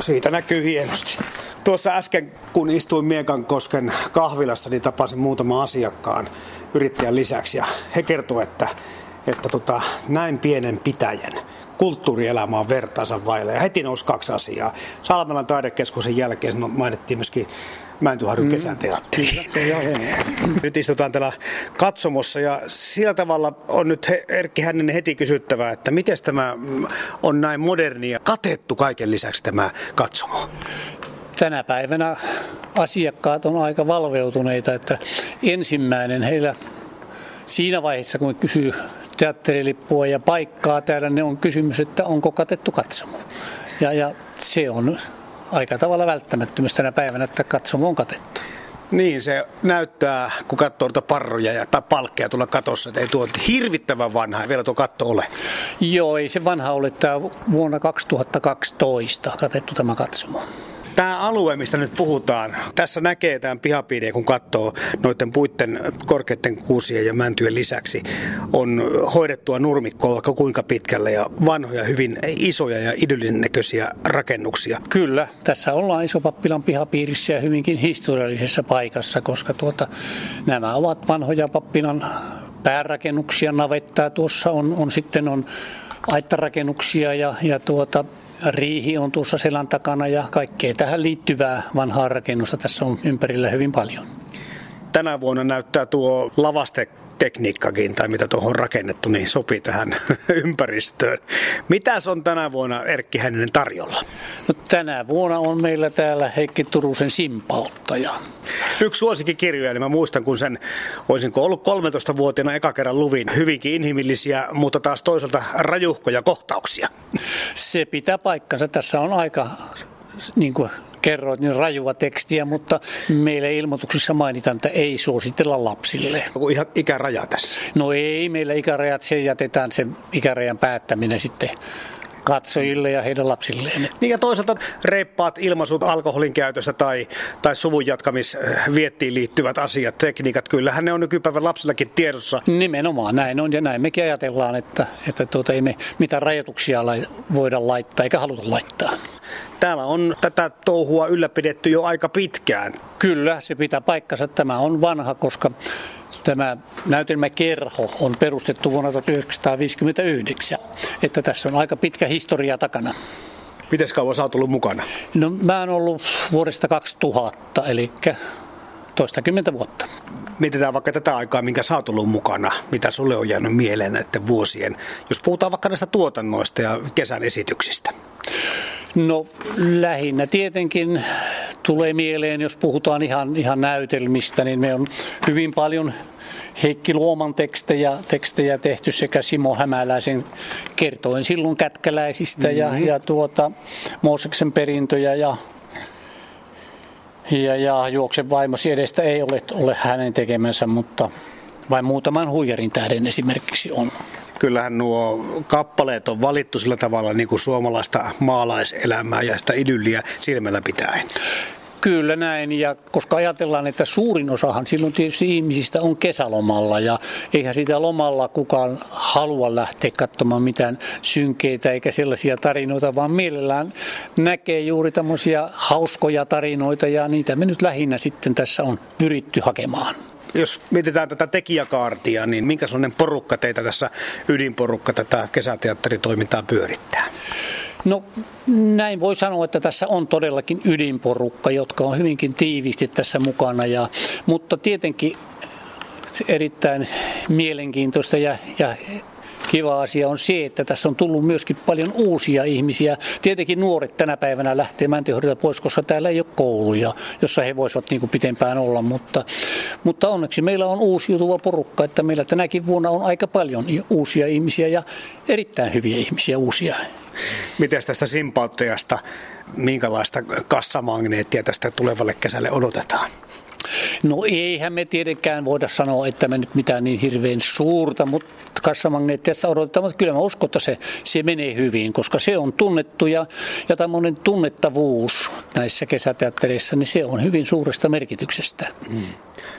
Siitä näkyy hienosti. Tuossa äsken, kun istuin Miekankosken kahvilassa, niin tapasin muutama asiakkaan yrittäjän lisäksi. Ja he kertovat, että, että tota, näin pienen pitäjän kulttuurielämä on vertaansa vailla. Ja heti nousi kaksi asiaa. Salmelan taidekeskuksen jälkeen mainittiin myöskin Mäntyharjun mm. kesäteatteri. nyt istutaan täällä katsomossa ja sillä tavalla on nyt Erkki Hänninen heti kysyttävä, että miten tämä on näin moderni ja katettu kaiken lisäksi tämä katsomo? Tänä päivänä asiakkaat on aika valveutuneita, että ensimmäinen heillä siinä vaiheessa, kun kysyy teatterilippua ja paikkaa täällä, niin on kysymys, että onko katettu katsomo. Ja, ja se on aika tavalla välttämättömyys tänä päivänä, että katsomo on katettu. Niin, se näyttää, kun katsoo tuota parroja ja, tai palkkeja tuolla katossa, että ei tuo hirvittävän vanha, ei vielä tuo katto ole. Joo, ei se vanha ole. Tämä vuonna 2012 katettu tämä katsomo. Tämä alue, mistä nyt puhutaan, tässä näkee tämän pihapiiriä, kun katsoo noiden puitten korkeiden kuusien ja mäntyjen lisäksi, on hoidettua nurmikkoa vaikka kuinka pitkälle ja vanhoja, hyvin isoja ja idyllisen näköisiä rakennuksia. Kyllä, tässä ollaan Isopappilan pihapiirissä ja hyvinkin historiallisessa paikassa, koska tuota, nämä ovat vanhoja pappilan päärakennuksia, navettaa tuossa on, on sitten on aittarakennuksia ja, ja tuota, riihi on tuossa selän takana ja kaikkea tähän liittyvää vanhaa rakennusta tässä on ympärillä hyvin paljon. Tänä vuonna näyttää tuo lavaste tekniikkakin tai mitä tuohon on rakennettu, niin sopii tähän ympäristöön. Mitäs on tänä vuonna Erkki Hänninen tarjolla? No, tänä vuonna on meillä täällä Heikki Turusen simpauttaja. Yksi suosikkikirjoja, niin mä muistan, kun sen olisinko ollut 13-vuotiaana eka kerran luvin. Hyvinkin inhimillisiä, mutta taas toisaalta rajuhkoja kohtauksia. Se pitää paikkansa. Tässä on aika niin kuin kerroit, niin rajua tekstiä, mutta meillä ilmoituksissa mainitaan, että ei suositella lapsille. Onko ihan ikäraja tässä? No ei, meillä ikärajat, se jätetään se ikärajan päättäminen sitten katsojille ja heidän lapsilleen. Niin ja toisaalta reippaat ilmaisut alkoholin käytöstä tai, tai suvun jatkamisviettiin liittyvät asiat, tekniikat, kyllähän ne on nykypäivän lapsillakin tiedossa. Nimenomaan näin on ja näin mekin ajatellaan, että, että tuota, ei me mitään rajoituksia voida laittaa eikä haluta laittaa. Täällä on tätä touhua ylläpidetty jo aika pitkään. Kyllä, se pitää paikkansa. Tämä on vanha, koska Tämä näytelmäkerho on perustettu vuonna 1959, että tässä on aika pitkä historia takana. Miten kauan sä oot ollut mukana? No mä oon ollut vuodesta 2000, eli toistakymmentä vuotta. Mietitään vaikka tätä aikaa, minkä sä oot ollut mukana, mitä sulle on jäänyt mieleen näiden vuosien, jos puhutaan vaikka näistä tuotannoista ja kesän esityksistä. No lähinnä tietenkin tulee mieleen, jos puhutaan ihan, ihan näytelmistä, niin me on hyvin paljon Heikki Luoman tekstejä, tekstejä tehty sekä Simo Hämäläisen kertoen silloin kätkäläisistä mm-hmm. ja, ja tuota, Mooseksen perintöjä ja ja, ja Juoksen vaimosi edestä ei ole, ole hänen tekemänsä, mutta vain muutaman huijarin tähden esimerkiksi on. Kyllähän nuo kappaleet on valittu sillä tavalla niin kuin suomalaista maalaiselämää ja sitä idylliä silmällä pitäen. Kyllä näin, ja koska ajatellaan, että suurin osahan silloin tietysti ihmisistä on kesälomalla, ja eihän sitä lomalla kukaan halua lähteä katsomaan mitään synkeitä eikä sellaisia tarinoita, vaan mielellään näkee juuri tämmöisiä hauskoja tarinoita, ja niitä me nyt lähinnä sitten tässä on pyritty hakemaan. Jos mietitään tätä tekijäkaartia, niin minkä sellainen porukka teitä tässä ydinporukka tätä kesäteatteritoimintaa pyörittää? No näin voi sanoa, että tässä on todellakin ydinporukka, jotka on hyvinkin tiiviisti tässä mukana. Ja, mutta tietenkin erittäin mielenkiintoista ja, ja kiva asia on se, että tässä on tullut myöskin paljon uusia ihmisiä. Tietenkin nuoret tänä päivänä lähtee Mäntyharjulta pois, koska täällä ei ole kouluja, jossa he voisivat niin kuin pitempään olla, mutta, mutta onneksi meillä on uusiutuva porukka, että meillä tänäkin vuonna on aika paljon uusia ihmisiä ja erittäin hyviä ihmisiä uusia. Miten tästä simpauttajasta, minkälaista kassamagneettia tästä tulevalle kesälle odotetaan? No eihän me tietenkään voida sanoa, että me nyt mitään niin hirveän suurta, mutta kassamagneettiassa odotetaan, mutta kyllä mä uskon, että se, se menee hyvin, koska se on tunnettu ja, ja tämmöinen tunnettavuus näissä kesäteattereissa, niin se on hyvin suuresta merkityksestä. Mm.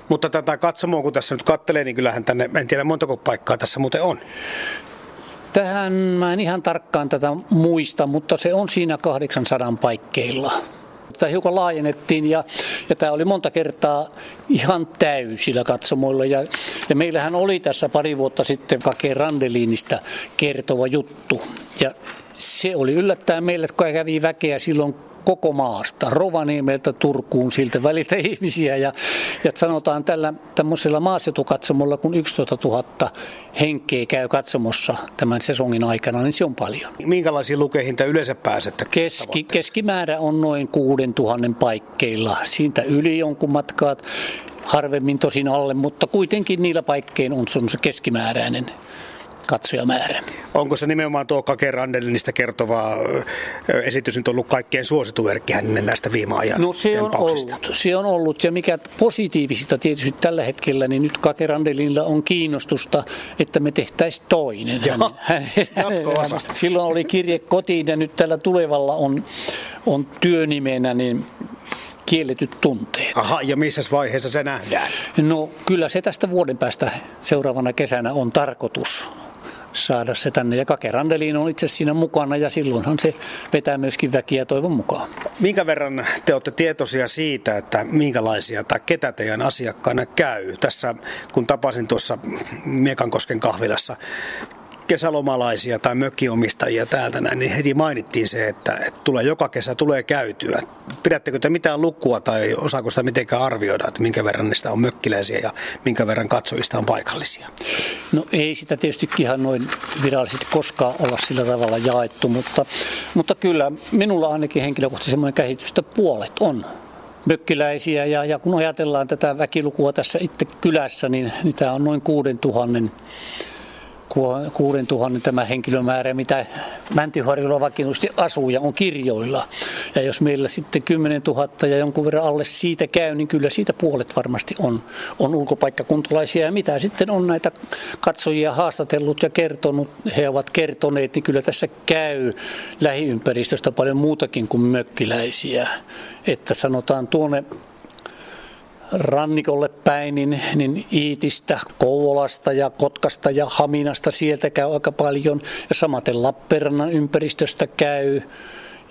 Mutta tätä katsomoa, kun tässä nyt kattelee, niin kyllähän tänne, en tiedä montako paikkaa tässä muuten on. Tähän mä en ihan tarkkaan tätä muista, mutta se on siinä 800 paikkeilla tätä hiukan laajennettiin ja, ja tämä oli monta kertaa ihan täysillä katsomoilla. Ja, ja meillähän oli tässä pari vuotta sitten Kake Randeliinista kertova juttu. Ja se oli yllättäen meille, kun kävi väkeä silloin koko maasta, Rovaniemeltä Turkuun siltä väliltä ihmisiä. Ja, ja sanotaan tällä tämmöisellä maaseutukatsomolla, kun 11 000 henkeä käy katsomossa tämän sesongin aikana, niin se on paljon. Minkälaisiin lukeihin te yleensä pääsette? Keski, keskimäärä on noin 6000 paikkeilla. Siitä yli jonkun matkaat harvemmin tosin alle, mutta kuitenkin niillä paikkein on se keskimääräinen katsojamäärä. Onko se nimenomaan tuo Kake Randelinista kertova esitys nyt ollut kaikkein suosituverkki hänen näistä viime ajan No se on, ollut, se on ollut ja mikä positiivisista tietysti tällä hetkellä, niin nyt Kake Randelinilla on kiinnostusta, että me tehtäisiin toinen. Joo, hän, hän, silloin oli kirje kotiin ja nyt tällä tulevalla on, on työnimenä, niin kielletyt tunteet. Aha, ja missä vaiheessa se nähdään? No kyllä se tästä vuoden päästä seuraavana kesänä on tarkoitus saada se tänne. Ja Kake Randeliin on itse siinä mukana ja silloinhan se vetää myöskin väkiä toivon mukaan. Minkä verran te olette tietoisia siitä, että minkälaisia tai ketä teidän asiakkaana käy? Tässä kun tapasin tuossa Miekankosken kahvilassa kesälomalaisia tai mökkiomistajia täältä näin, niin heti mainittiin se, että, että tulee joka kesä tulee käytyä. Pidättekö te mitään lukua tai osaako sitä mitenkään arvioida, että minkä verran niistä on mökkiläisiä ja minkä verran katsojista on paikallisia? No ei sitä tietysti ihan noin virallisesti koskaan olla sillä tavalla jaettu, mutta, mutta kyllä minulla ainakin henkilökohtaisesti semmoinen käsitys, että puolet on mökkiläisiä ja, ja kun ajatellaan tätä väkilukua tässä itse kylässä, niin, niin tämä on noin 6000 6000 tämä henkilömäärä, mitä Mäntyharjulla vakituisesti asuu ja on kirjoilla. Ja jos meillä sitten 10 000 ja jonkun verran alle siitä käy, niin kyllä siitä puolet varmasti on, on ulkopaikkakuntalaisia. Ja mitä sitten on näitä katsojia haastatellut ja kertonut, he ovat kertoneet, niin kyllä tässä käy lähiympäristöstä paljon muutakin kuin mökkiläisiä. Että sanotaan tuonne rannikolle päin, niin, niin Iitistä, Kouvolasta ja Kotkasta ja Haminasta sieltä käy aika paljon. Ja samaten Lappeenrannan ympäristöstä käy.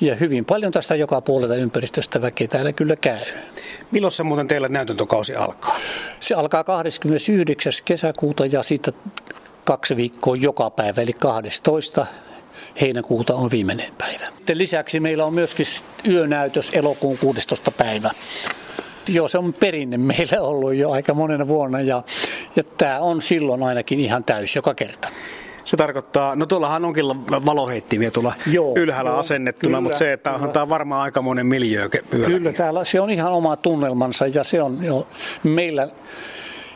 Ja hyvin paljon tästä joka puolelta ympäristöstä väkeä täällä kyllä käy. Milloin se muuten teillä näytäntökausi alkaa? Se alkaa 29. kesäkuuta ja siitä kaksi viikkoa joka päivä, eli 12 heinäkuuta on viimeinen päivä. Lisäksi meillä on myöskin yönäytös elokuun 16. päivä. Joo, se on perinne meillä ollut jo aika monena vuonna ja, ja tämä on silloin ainakin ihan täys joka kerta. Se tarkoittaa, no tuollahan onkin valoheittimiä tuolla joo, ylhäällä joo, asennettuna, kyllä, mutta se, että kyllä. on tämä varmaan aikamoinen miljöö Kyllä, täällä se on ihan oma tunnelmansa ja se on jo meillä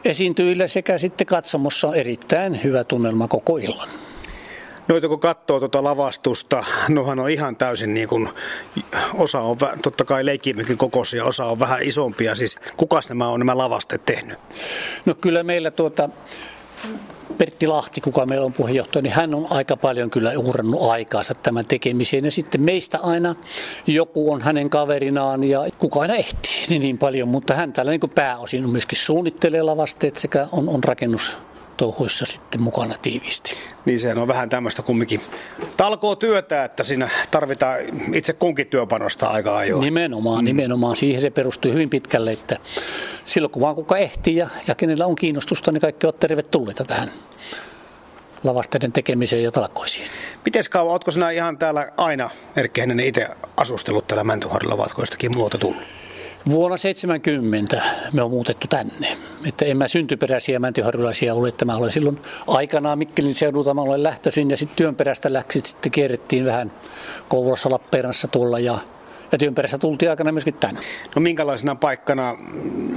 esiintyjillä sekä sitten katsomossa erittäin hyvä tunnelma koko illan. Noita kun katsoo tuota lavastusta, nohan on ihan täysin niin kuin, osa on totta kai leikkimykin kokoisia, osa on vähän isompia. Siis kukas nämä on nämä lavasteet tehnyt? No kyllä meillä tuota, Pertti Lahti, kuka meillä on puheenjohtaja, niin hän on aika paljon kyllä uhrannut aikaansa tämän tekemiseen. Ja sitten meistä aina joku on hänen kaverinaan ja kuka aina ehtii niin, niin paljon, mutta hän täällä niin pääosin myöskin suunnittelee lavasteet sekä on, on rakennus touhuissa sitten mukana tiiviisti. Niin se on vähän tämmöistä kumminkin talkoo työtä, että siinä tarvitaan itse kunkin työpanosta aika ajoin. Nimenomaan, mm. nimenomaan. Siihen se perustuu hyvin pitkälle, että silloin kun vaan kuka ehtii ja, ja kenellä on kiinnostusta, niin kaikki ovat tervetulleita tähän lavasteiden tekemiseen ja talkoisiin. Miten kauan, oletko sinä ihan täällä aina, Erkki Henninen, itse asustellut täällä Mäntyharilla, vai jostakin muuta tullut? Vuonna 70 me on muutettu tänne. Että en mä syntyperäisiä mäntyharjulaisia ole, että mä olen silloin aikanaan Mikkelin seudulta mä olen lähtöisin ja sitten työn perästä läksit, sitten kierrettiin vähän Kouvolassa Lappeenrannassa tuolla ja työn perässä tultiin aikana myöskin tänne. No minkälaisena paikkana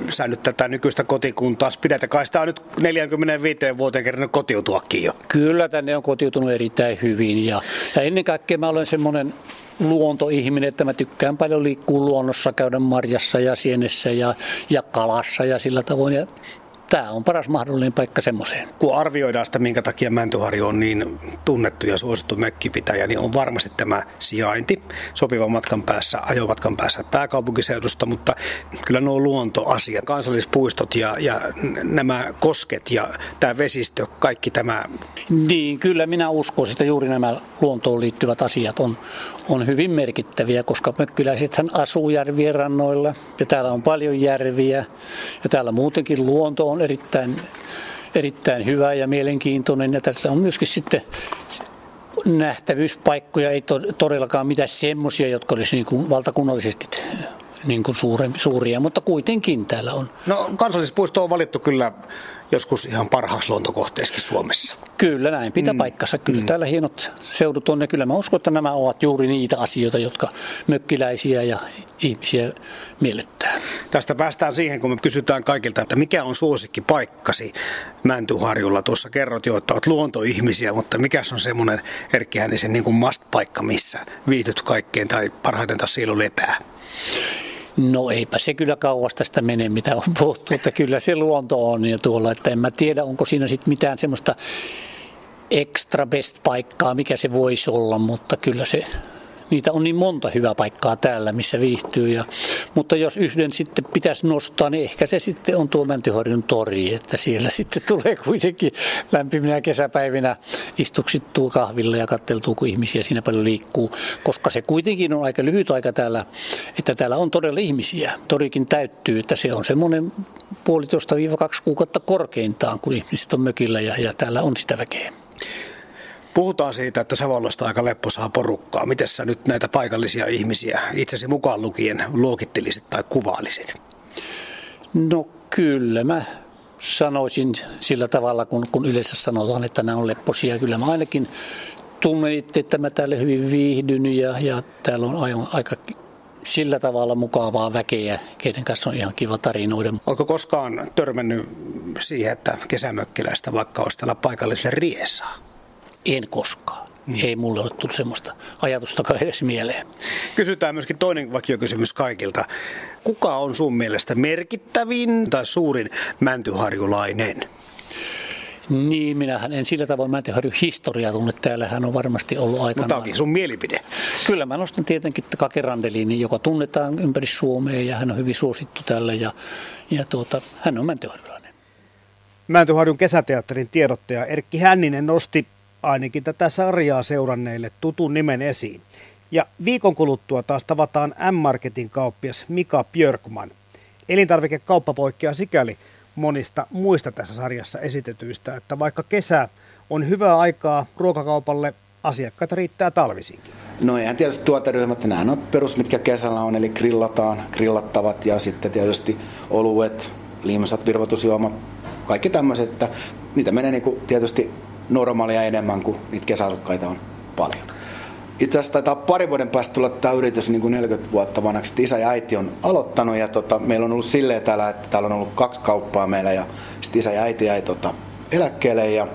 sä nyt tätä nykyistä kotikuntaa pidät? Kai sitä on nyt 45 vuoteen kerran kotiutuakin jo. Kyllä tänne on kotiutunut erittäin hyvin ja, ja ennen kaikkea mä olen semmoinen luontoihminen, että mä tykkään paljon liikkua luonnossa, käydä marjassa ja sienessä ja, ja kalassa ja sillä tavoin. Ja tämä on paras mahdollinen paikka semmoiseen. Kun arvioidaan sitä, minkä takia Mäntyharju on niin tunnettu ja suosittu mökkipitäjä, niin on varmasti tämä sijainti sopivan matkan päässä, ajomatkan päässä pääkaupunkiseudusta, mutta kyllä nuo luontoasiat, kansallispuistot ja, ja nämä kosket ja tämä vesistö, kaikki tämä. Niin, kyllä minä uskon, että juuri nämä luontoon liittyvät asiat on, on hyvin merkittäviä, koska mökkiläisethän asuu järvien rannoilla ja täällä on paljon järviä ja täällä muutenkin luonto on erittäin, erittäin hyvä ja mielenkiintoinen ja tässä on myöskin sitten nähtävyyspaikkoja, ei todellakaan mitään semmoisia, jotka olisi niin kuin valtakunnallisesti niin kuin suurempi, suuria, mutta kuitenkin täällä on. No kansallispuisto on valittu kyllä joskus ihan parhaaksi luontokohteeksi Suomessa. Kyllä näin, pitää mm. paikkansa. Kyllä mm. täällä hienot seudut on ja kyllä mä uskon, että nämä ovat juuri niitä asioita, jotka mökkiläisiä ja ihmisiä miellyttää. Tästä päästään siihen, kun me kysytään kaikilta, että mikä on suosikki paikkasi Mäntyharjulla. Tuossa kerrot jo, että olet luontoihmisiä, mutta mikä on semmoinen Erkki Hännisen niin kuin must-paikka, missä viihdyt kaikkein tai parhaiten taas siilu lepää? No eipä se kyllä kauas tästä mene, mitä on puhuttu, että kyllä se luonto on ja tuolla, että en mä tiedä, onko siinä sitten mitään semmoista extra best paikkaa, mikä se voisi olla, mutta kyllä se niitä on niin monta hyvää paikkaa täällä, missä viihtyy. Ja, mutta jos yhden sitten pitäisi nostaa, niin ehkä se sitten on tuo Mäntyharjun tori, että siellä sitten tulee kuitenkin lämpiminä kesäpäivinä istuksittuu kahvilla ja katteltuu, kun ihmisiä siinä paljon liikkuu, koska se kuitenkin on aika lyhyt aika täällä, että täällä on todella ihmisiä. Torikin täyttyy, että se on semmoinen puolitoista viiva kaksi kuukautta korkeintaan, kun ihmiset on mökillä ja, ja täällä on sitä väkeä. Puhutaan siitä, että Savonlosta aika lepposaa porukkaa. Miten sä nyt näitä paikallisia ihmisiä itsesi mukaan lukien luokittelisit tai kuvailisit? No kyllä mä sanoisin sillä tavalla, kun, kun yleensä sanotaan, että nämä on lepposia. Kyllä mä ainakin tunnen itse, että mä täällä hyvin viihdyn ja, ja täällä on aivan, aika sillä tavalla mukavaa väkeä, keiden kanssa on ihan kiva tarinoida. Onko koskaan törmännyt siihen, että kesämökkiläistä vaikka olisi täällä paikalliselle riesaa? En koskaan. Mm. Ei mulle ole tullut semmoista ajatustakaan edes mieleen. Kysytään myöskin toinen vakiokysymys kaikilta. Kuka on sun mielestä merkittävin tai suurin mäntyharjulainen? Niin, minähän en sillä tavoin Mäntyharjun historiaa tunne. Täällähän on varmasti ollut aikanaan. Mutta onkin sun mielipide. Kyllä mä nostan tietenkin Kake Randelinin, joka tunnetaan ympäri Suomea ja hän on hyvin suosittu täällä ja, ja tuota, hän on Mäntyharjulainen. Mäntyharjun kesäteatterin tiedottaja Erkki Hänninen nosti ainakin tätä sarjaa seuranneille tutun nimen esiin. Ja viikon kuluttua taas tavataan M-Marketin kauppias Mika Björkman. Elintarvikekauppa poikkeaa sikäli monista muista tässä sarjassa esitetyistä, että vaikka kesä on hyvää aikaa ruokakaupalle, asiakkaita riittää talvisinkin. No eihän tietysti tuoteryhmät, nämä on perus, mitkä kesällä on, eli grillataan, grillattavat ja sitten tietysti oluet, liimsat, virvoitusjuomat, kaikki tämmöiset, että niitä menee niin kuin tietysti normaalia enemmän kuin niitä kesäasukkaita on paljon. Itse asiassa taitaa pari vuoden päästä tulla tämä yritys niin kuin 40 vuotta vanhaksi. Isä ja äiti on aloittanut ja tota, meillä on ollut silleen täällä, että täällä on ollut kaksi kauppaa meillä ja sitten isä ja äiti jäi tota, eläkkeelle ja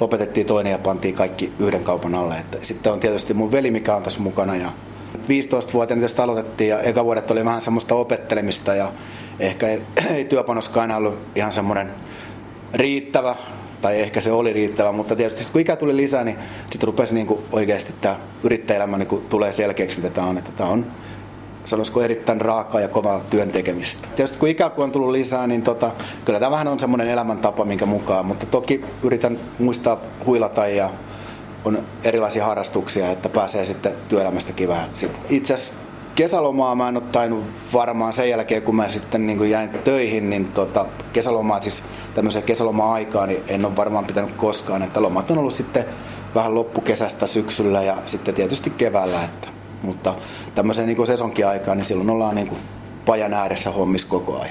lopetettiin toinen ja pantiin kaikki yhden kaupan alle. Että sitten on tietysti mun veli, mikä on tässä mukana ja 15-vuotiaana tästä aloitettiin ja eka vuodet oli vähän semmoista opettelemista ja ehkä ei, ei työpanoskaan ollut ihan semmoinen riittävä tai ehkä se oli riittävä, mutta tietysti kun ikä tuli lisää, niin sitten rupesi kuin oikeasti tämä yrittäjäelämä kuin tulee selkeäksi, mitä tämä on. Että tämä on sanoisiko erittäin raakaa ja kovaa työn tekemistä. Tietysti kun ikä kun on tullut lisää, niin tota, kyllä tämä vähän on semmoinen elämäntapa, minkä mukaan, mutta toki yritän muistaa huilata ja on erilaisia harrastuksia, että pääsee sitten työelämästäkin vähän. Itse asiassa kesälomaa mä en ole tainnut varmaan sen jälkeen, kun mä sitten niin kuin jäin töihin, niin tota, kesälomaa siis tämmöisen kesäloma-aikaa, niin en ole varmaan pitänyt koskaan. Että lomat on ollut sitten vähän loppukesästä syksyllä ja sitten tietysti keväällä. Että, mutta tämmöisen niin sesonkin aikaa, niin silloin ollaan niin kuin pajan ääressä hommissa koko ajan.